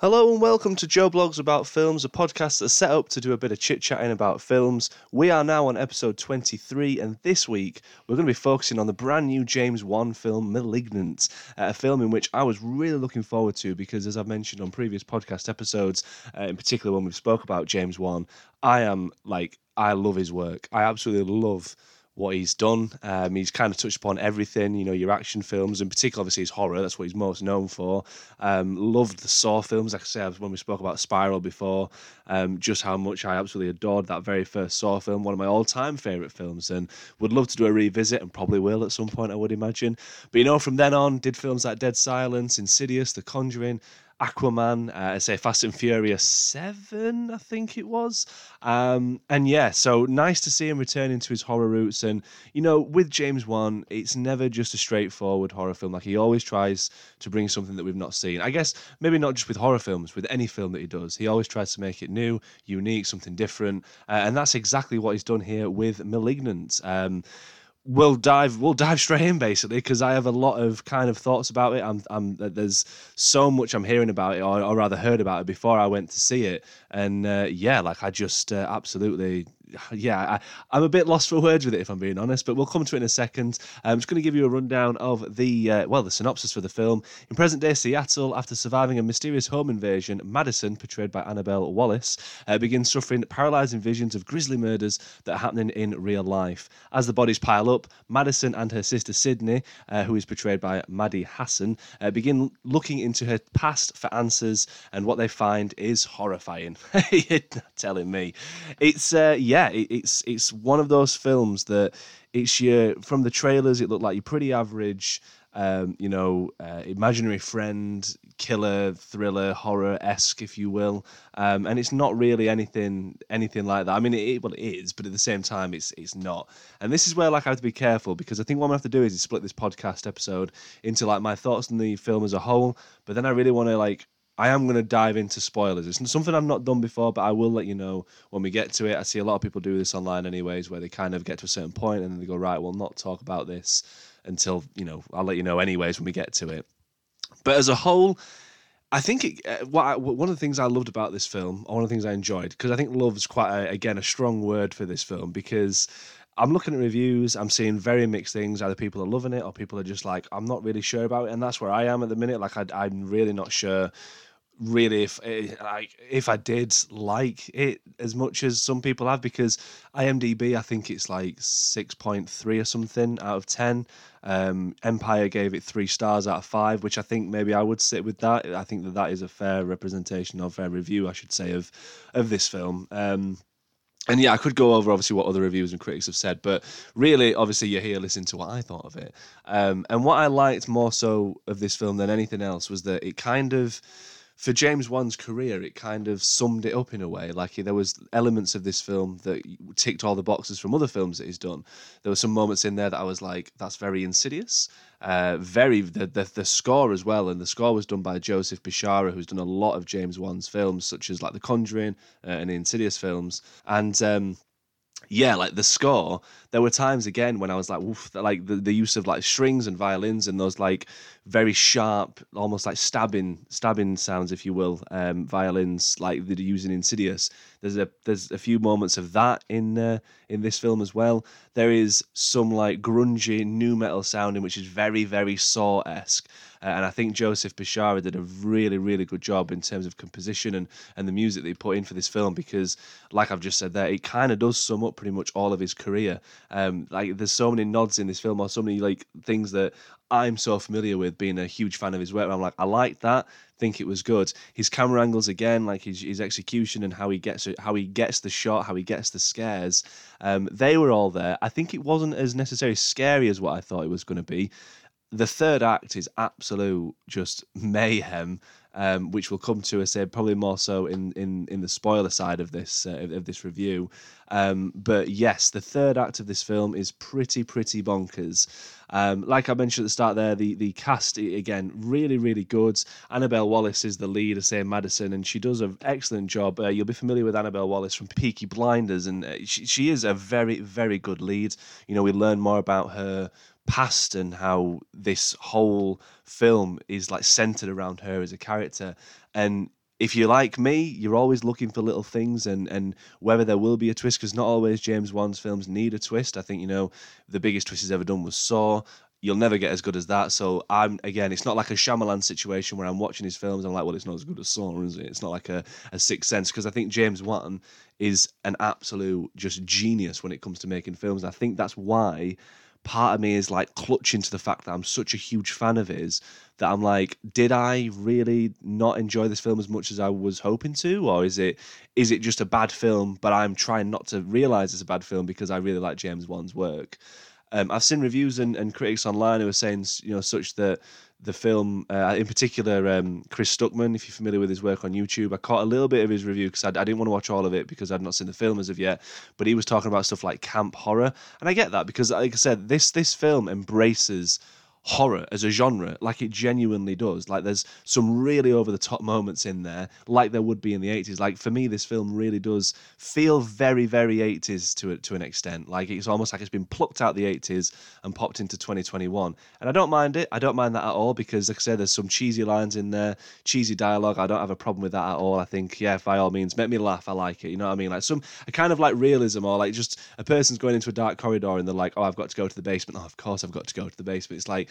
Hello and welcome to Joe Blogs About Films, a podcast that's set up to do a bit of chit chatting about films. We are now on episode 23, and this week we're going to be focusing on the brand new James Wan film, Malignant, uh, a film in which I was really looking forward to because, as I've mentioned on previous podcast episodes, uh, in particular when we spoke about James Wan, I am like, I love his work. I absolutely love what he's done. Um, he's kind of touched upon everything, you know, your action films, in particular, obviously, his horror. That's what he's most known for. Um, loved the Saw films. Like I said, when we spoke about Spiral before, um, just how much I absolutely adored that very first Saw film, one of my all time favourite films, and would love to do a revisit and probably will at some point, I would imagine. But, you know, from then on, did films like Dead Silence, Insidious, The Conjuring, Aquaman, uh, say Fast and Furious 7, I think it was. Um, and yeah, so nice to see him returning to his horror roots. And, you know, with James Wan, it's never just a straightforward horror film. Like, he always tries to bring something that we've not seen. I guess maybe not just with horror films, with any film that he does. He always tries to make it new, unique, something different. Uh, and that's exactly what he's done here with Malignant. Um, we'll dive we'll dive straight in basically because I have a lot of kind of thoughts about it. I'm, I'm there's so much I'm hearing about it, or, or rather heard about it before I went to see it, and uh, yeah, like I just uh, absolutely yeah, I, am a bit lost for words with it if I'm being honest, but we'll come to it in a second. I'm just going to give you a rundown of the uh, well, the synopsis for the film. In present-day Seattle, after surviving a mysterious home invasion, Madison, portrayed by Annabelle Wallis, uh, begins suffering paralyzing visions of grisly murders that are happening in real life. As the bodies pile up, Madison and her sister Sydney, uh, who is portrayed by Maddie Hasson, uh, begin looking into her past for answers, and what they find is horrifying. You're telling me, it's uh, yeah yeah, it, it's it's one of those films that it's your from the trailers it looked like your pretty average. Um, you know, uh, imaginary friend, killer, thriller, horror esque, if you will, um, and it's not really anything anything like that. I mean, it, well, it is, but at the same time, it's it's not. And this is where like I have to be careful because I think what I'm gonna have to do is, is split this podcast episode into like my thoughts on the film as a whole, but then I really want to like I am going to dive into spoilers. It's something I've not done before, but I will let you know when we get to it. I see a lot of people do this online, anyways, where they kind of get to a certain point and then they go, right, we'll not talk about this until, you know, I'll let you know, anyways, when we get to it. But as a whole, I think it, uh, what I, one of the things I loved about this film, or one of the things I enjoyed, because I think love is quite, a, again, a strong word for this film, because I'm looking at reviews. I'm seeing very mixed things. Either people are loving it, or people are just like, I'm not really sure about it, and that's where I am at the minute. Like, I, am really not sure really if eh, like if I did like it as much as some people have because IMDb I think it's like 6.3 or something out of 10 um, Empire gave it 3 stars out of 5 which I think maybe I would sit with that. I think that that is a fair representation of fair review I should say of of this film. Um, and yeah, I could go over obviously what other reviewers and critics have said, but really, obviously, you're here listening to what I thought of it. Um, and what I liked more so of this film than anything else was that it kind of for James Wan's career, it kind of summed it up in a way. Like there was elements of this film that ticked all the boxes from other films that he's done. There were some moments in there that I was like, "That's very insidious." Uh, very the, the, the score as well, and the score was done by Joseph Bishara, who's done a lot of James Wan's films, such as like The Conjuring uh, and the Insidious films, and. Um, yeah, like the score, there were times again when I was like, Oof, like the, the use of like strings and violins and those like very sharp, almost like stabbing stabbing sounds, if you will, um, violins like they're using Insidious. There's a there's a few moments of that in uh, in this film as well. There is some like grungy nu metal sounding, which is very very Saw esque. Uh, and I think Joseph Bishara did a really, really good job in terms of composition and, and the music that he put in for this film because, like I've just said there, it kind of does sum up pretty much all of his career. Um, like there's so many nods in this film or so many like things that I'm so familiar with being a huge fan of his work. I'm like, I like that. Think it was good. His camera angles again, like his, his execution and how he gets how he gets the shot, how he gets the scares. Um, they were all there. I think it wasn't as necessarily scary as what I thought it was going to be the third act is absolute just mayhem, um, which we'll come to. I say probably more so in in in the spoiler side of this uh, of this review. Um, but yes, the third act of this film is pretty pretty bonkers. Um, like I mentioned at the start there, the the cast again really really good. Annabelle Wallis is the lead, I say Madison, and she does an excellent job. Uh, you'll be familiar with Annabelle Wallis from Peaky Blinders, and uh, she she is a very very good lead. You know, we learn more about her past and how this whole film is like centered around her as a character and if you're like me, you're always looking for little things and, and whether there will be a twist, because not always James Wan's films need a twist. I think, you know, the biggest twist he's ever done was Saw. You'll never get as good as that. So I'm again, it's not like a Shyamalan situation where I'm watching his films and I'm like, well, it's not as good as Saw, is it? It's not like a, a sixth sense because I think James Wan is an absolute just genius when it comes to making films. I think that's why part of me is like clutching to the fact that I'm such a huge fan of his that I'm like, did I really not enjoy this film as much as I was hoping to, or is it is it just a bad film? But I'm trying not to realize it's a bad film because I really like James Wan's work. Um, I've seen reviews and, and critics online who are saying, you know, such that the film, uh, in particular, um, Chris Stuckman, if you're familiar with his work on YouTube, I caught a little bit of his review because I, I, didn't want to watch all of it because I'd not seen the film as of yet. But he was talking about stuff like camp horror, and I get that because, like I said, this this film embraces horror as a genre like it genuinely does. Like there's some really over the top moments in there like there would be in the 80s like for me this film really does feel very very 80s to to an extent. Like it's almost like it's been plucked out the 80s and popped into 2021 and I don't mind it. I don't mind that at all because like I said there's some cheesy lines in there cheesy dialogue. I don't have a problem with that at all. I think yeah by all means make me laugh. I like it. You know what I mean? Like some a kind of like realism or like just a person's going into a dark corridor and they're like oh I've got to go to the basement. Oh of course I've got to go to the basement. It's like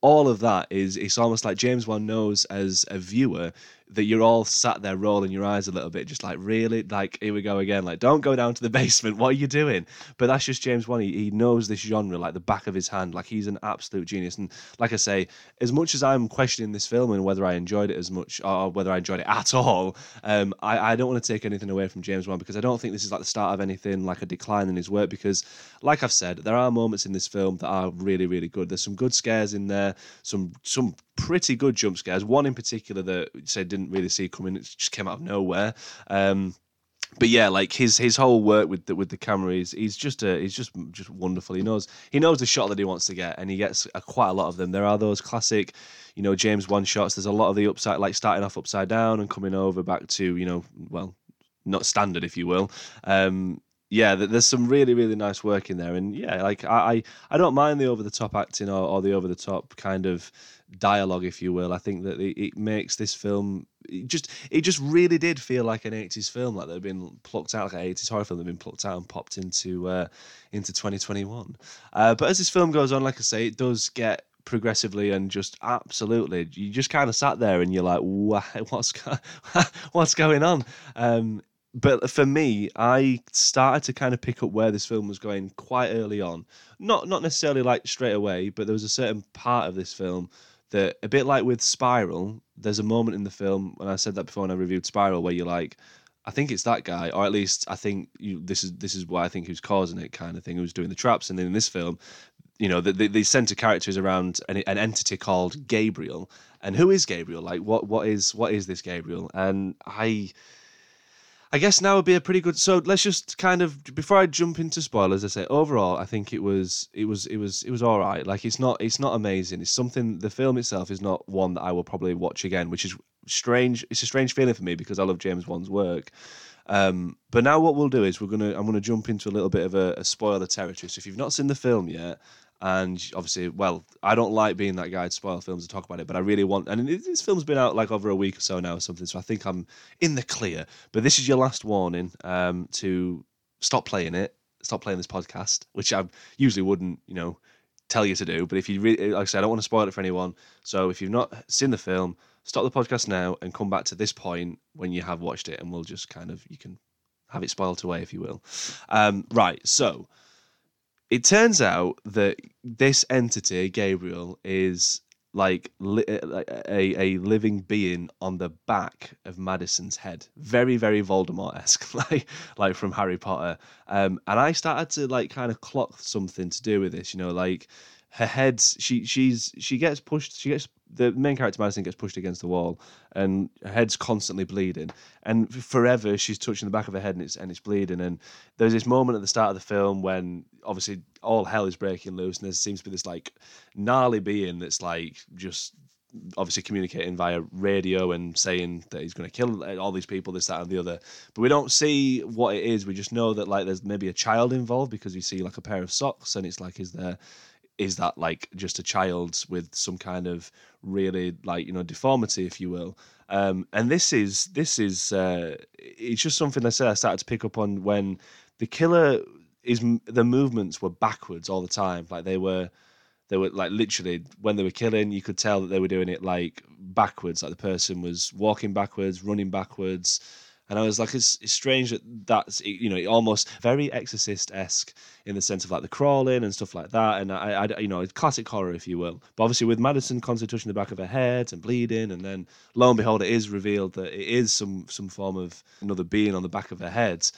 all of that is it's almost like James Wan knows as a viewer that you're all sat there rolling your eyes a little bit, just like really, like here we go again. Like don't go down to the basement. What are you doing? But that's just James Wan. He, he knows this genre like the back of his hand. Like he's an absolute genius. And like I say, as much as I'm questioning this film and whether I enjoyed it as much or whether I enjoyed it at all, um, I, I don't want to take anything away from James Wan because I don't think this is like the start of anything like a decline in his work. Because, like I've said, there are moments in this film that are really, really good. There's some good scares in there, some some pretty good jump scares. One in particular that said didn't really see coming. It just came out of nowhere. Um, but yeah, like his his whole work with the, with the camera is he's just a he's just just wonderful. He knows he knows the shot that he wants to get, and he gets a, quite a lot of them. There are those classic, you know, James Wan shots. There's a lot of the upside, like starting off upside down and coming over back to you know, well, not standard if you will. Um, yeah, there's some really really nice work in there, and yeah, like I I, I don't mind the over the top acting or, or the over the top kind of dialogue, if you will. I think that it, it makes this film it just it just really did feel like an 80s film, like they've been plucked out, like an 80s horror film, they've been plucked out and popped into uh, into 2021. Uh, but as this film goes on, like I say, it does get progressively and just absolutely you just kind of sat there and you're like what's what's going on um, but for me, I started to kind of pick up where this film was going quite early on. Not not necessarily like straight away, but there was a certain part of this film that a bit like with Spiral, there's a moment in the film when I said that before when I reviewed Spiral where you're like, I think it's that guy, or at least I think you, this is this is what I think who's causing it, kind of thing, who's doing the traps. And then in this film, you know, the, the, the center character is around an, an entity called Gabriel. And who is Gabriel? Like, what what is what is this Gabriel? And I I guess now would be a pretty good. So let's just kind of before I jump into spoilers, I say overall, I think it was it was it was it was all right. Like it's not it's not amazing. It's something. The film itself is not one that I will probably watch again, which is strange. It's a strange feeling for me because I love James Wan's work. Um, but now what we'll do is we're gonna I'm gonna jump into a little bit of a, a spoiler territory. So if you've not seen the film yet, and obviously, well, I don't like being that guy to spoil films to talk about it, but I really want. And this film's been out like over a week or so now or something, so I think I'm in the clear. But this is your last warning um, to stop playing it, stop playing this podcast, which I usually wouldn't, you know, tell you to do. But if you really, like I said, I don't want to spoil it for anyone. So if you've not seen the film, stop the podcast now and come back to this point when you have watched it, and we'll just kind of you can have it spoiled away if you will. Um, right, so it turns out that this entity, Gabriel, is like li- uh, a, a living being on the back of Madison's head. Very, very Voldemort esque, like like from Harry Potter. Um, and I started to like kind of clock something to do with this. You know, like her head. She she's she gets pushed. She gets the main character Madison gets pushed against the wall, and her head's constantly bleeding. And forever, she's touching the back of her head, and it's and it's bleeding. And there's this moment at the start of the film when obviously all hell is breaking loose, and there seems to be this like gnarly being that's like just obviously communicating via radio and saying that he's going to kill all these people, this, that, and the other. But we don't see what it is. We just know that like there's maybe a child involved because you see like a pair of socks, and it's like, is there is that like just a child with some kind of really like you know deformity if you will Um, and this is this is uh, it's just something I said I started to pick up on when the killer is the movements were backwards all the time. Like they were they were like literally when they were killing, you could tell that they were doing it like backwards. Like the person was walking backwards, running backwards. And I was like, it's, it's strange that that's you know almost very Exorcist esque in the sense of like the crawling and stuff like that, and I, I you know classic horror if you will. But obviously with Madison constantly touching the back of her head and bleeding, and then lo and behold, it is revealed that it is some some form of another being on the back of her head.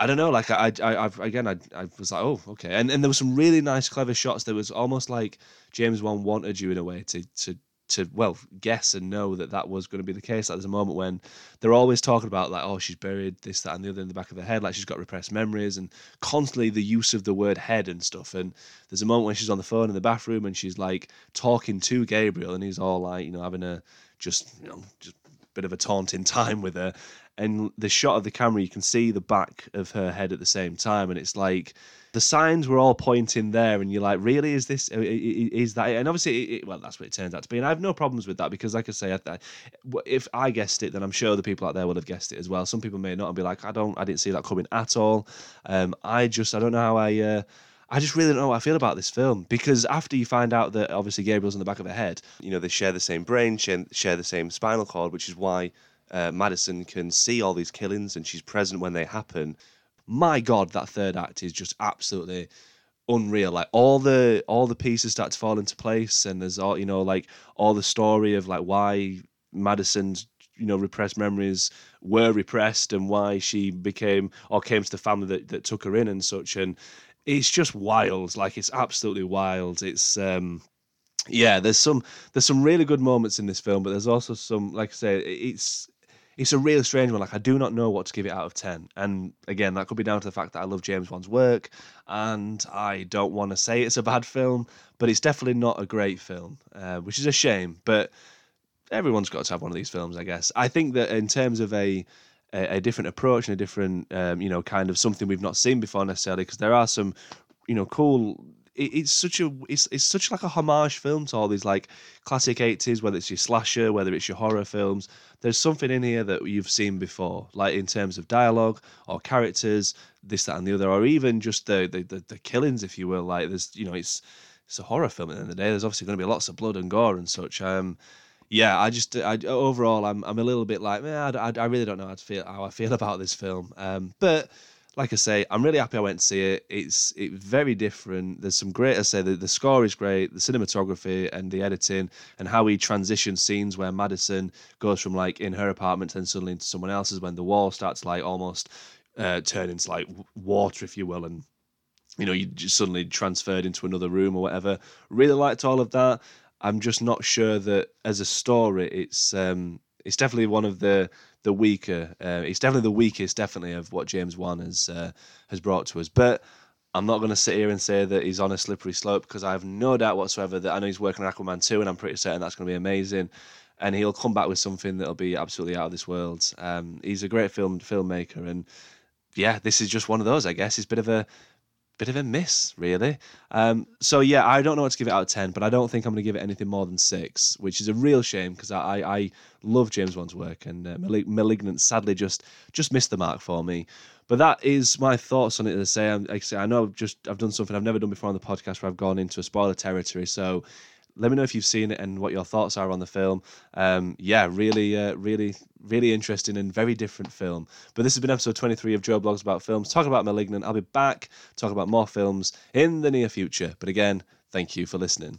I don't know. Like I, I, I again, I, I was like, oh, okay. And and there were some really nice, clever shots. There was almost like James Wan wanted you in a way to to to well guess and know that that was going to be the case. Like there's a moment when they're always talking about like, oh, she's buried this, that, and the other in the back of her head, like she's got repressed memories, and constantly the use of the word head and stuff. And there's a moment when she's on the phone in the bathroom and she's like talking to Gabriel, and he's all like, you know, having a just you know just bit of a taunting time with her and the shot of the camera you can see the back of her head at the same time and it's like the signs were all pointing there and you're like really? Is this is that and obviously it, well that's what it turns out to be and i have no problems with that because like i say if i guessed it then i'm sure the people out there will have guessed it as well. Some people may not and be like i don't i didn't see that coming at all. Um, i just i don't know how i uh, I just really don't know how I feel about this film because after you find out that obviously Gabriel's in the back of her head, you know, they share the same brain, share the same spinal cord, which is why uh, Madison can see all these killings and she's present when they happen. My God, that third act is just absolutely unreal. Like all the all the pieces start to fall into place, and there's all you know, like all the story of like why Madison's you know repressed memories were repressed and why she became or came to the family that, that took her in and such and it's just wild like it's absolutely wild it's um yeah there's some there's some really good moments in this film but there's also some like i say it's it's a real strange one. Like I do not know what to give it out of ten. And again, that could be down to the fact that I love James Wan's work, and I don't want to say it's a bad film, but it's definitely not a great film, uh, which is a shame. But everyone's got to have one of these films, I guess. I think that in terms of a a, a different approach and a different, um, you know, kind of something we've not seen before necessarily, because there are some, you know, cool it, it's such a it's, it's such like a homage film to all these like classic 80s whether it's your slasher whether it's your horror films. There's something in here that you've seen before like in terms of dialogue or characters this that and the other or even just the the, the, the killings if you will. Like there's you know it's it's a horror film at the end of the day. There's obviously going to be lots of blood and gore and such. Um yeah, I just I, overall I'm I'm a little bit like man, I, I, really don't know how to feel how I feel about this film. Um, but like I say, I'm really happy I went to see it. It's it's very different. There's some great. I say the, the score is great, the cinematography and the editing, and how he transitions scenes where Madison goes from like in her apartment and suddenly into someone else's when the wall starts like almost uh, turn into like water, if you will, and you know you just suddenly transferred into another room or whatever. Really liked all of that. I'm just not sure that as a story, it's um, it's definitely one of the the weaker. Uh, it's definitely the weakest, definitely of what James Wan has uh, has brought to us. But I'm not going to sit here and say that he's on a slippery slope because I have no doubt whatsoever that I know he's working on Aquaman 2 and I'm pretty certain that's going to be amazing. And he'll come back with something that'll be absolutely out of this world. Um, he's a great film filmmaker, and yeah, this is just one of those. I guess he's a bit of a bit of a miss, really. Um, so yeah, I don't know what to give it out of ten, but I don't think I'm going to give it anything more than six, which is a real shame because I, I, I love James Wan's work, and uh, *Malignant* sadly just just missed the mark for me. But that is my thoughts on it. As I say, I, say, I know I've just I've done something I've never done before on the podcast where I've gone into a spoiler territory. So let me know if you've seen it and what your thoughts are on the film. Um, yeah, really, uh, really, really interesting and very different film. But this has been episode 23 of Joe Blogs About Films, talking about Malignant. I'll be back talking about more films in the near future. But again, thank you for listening.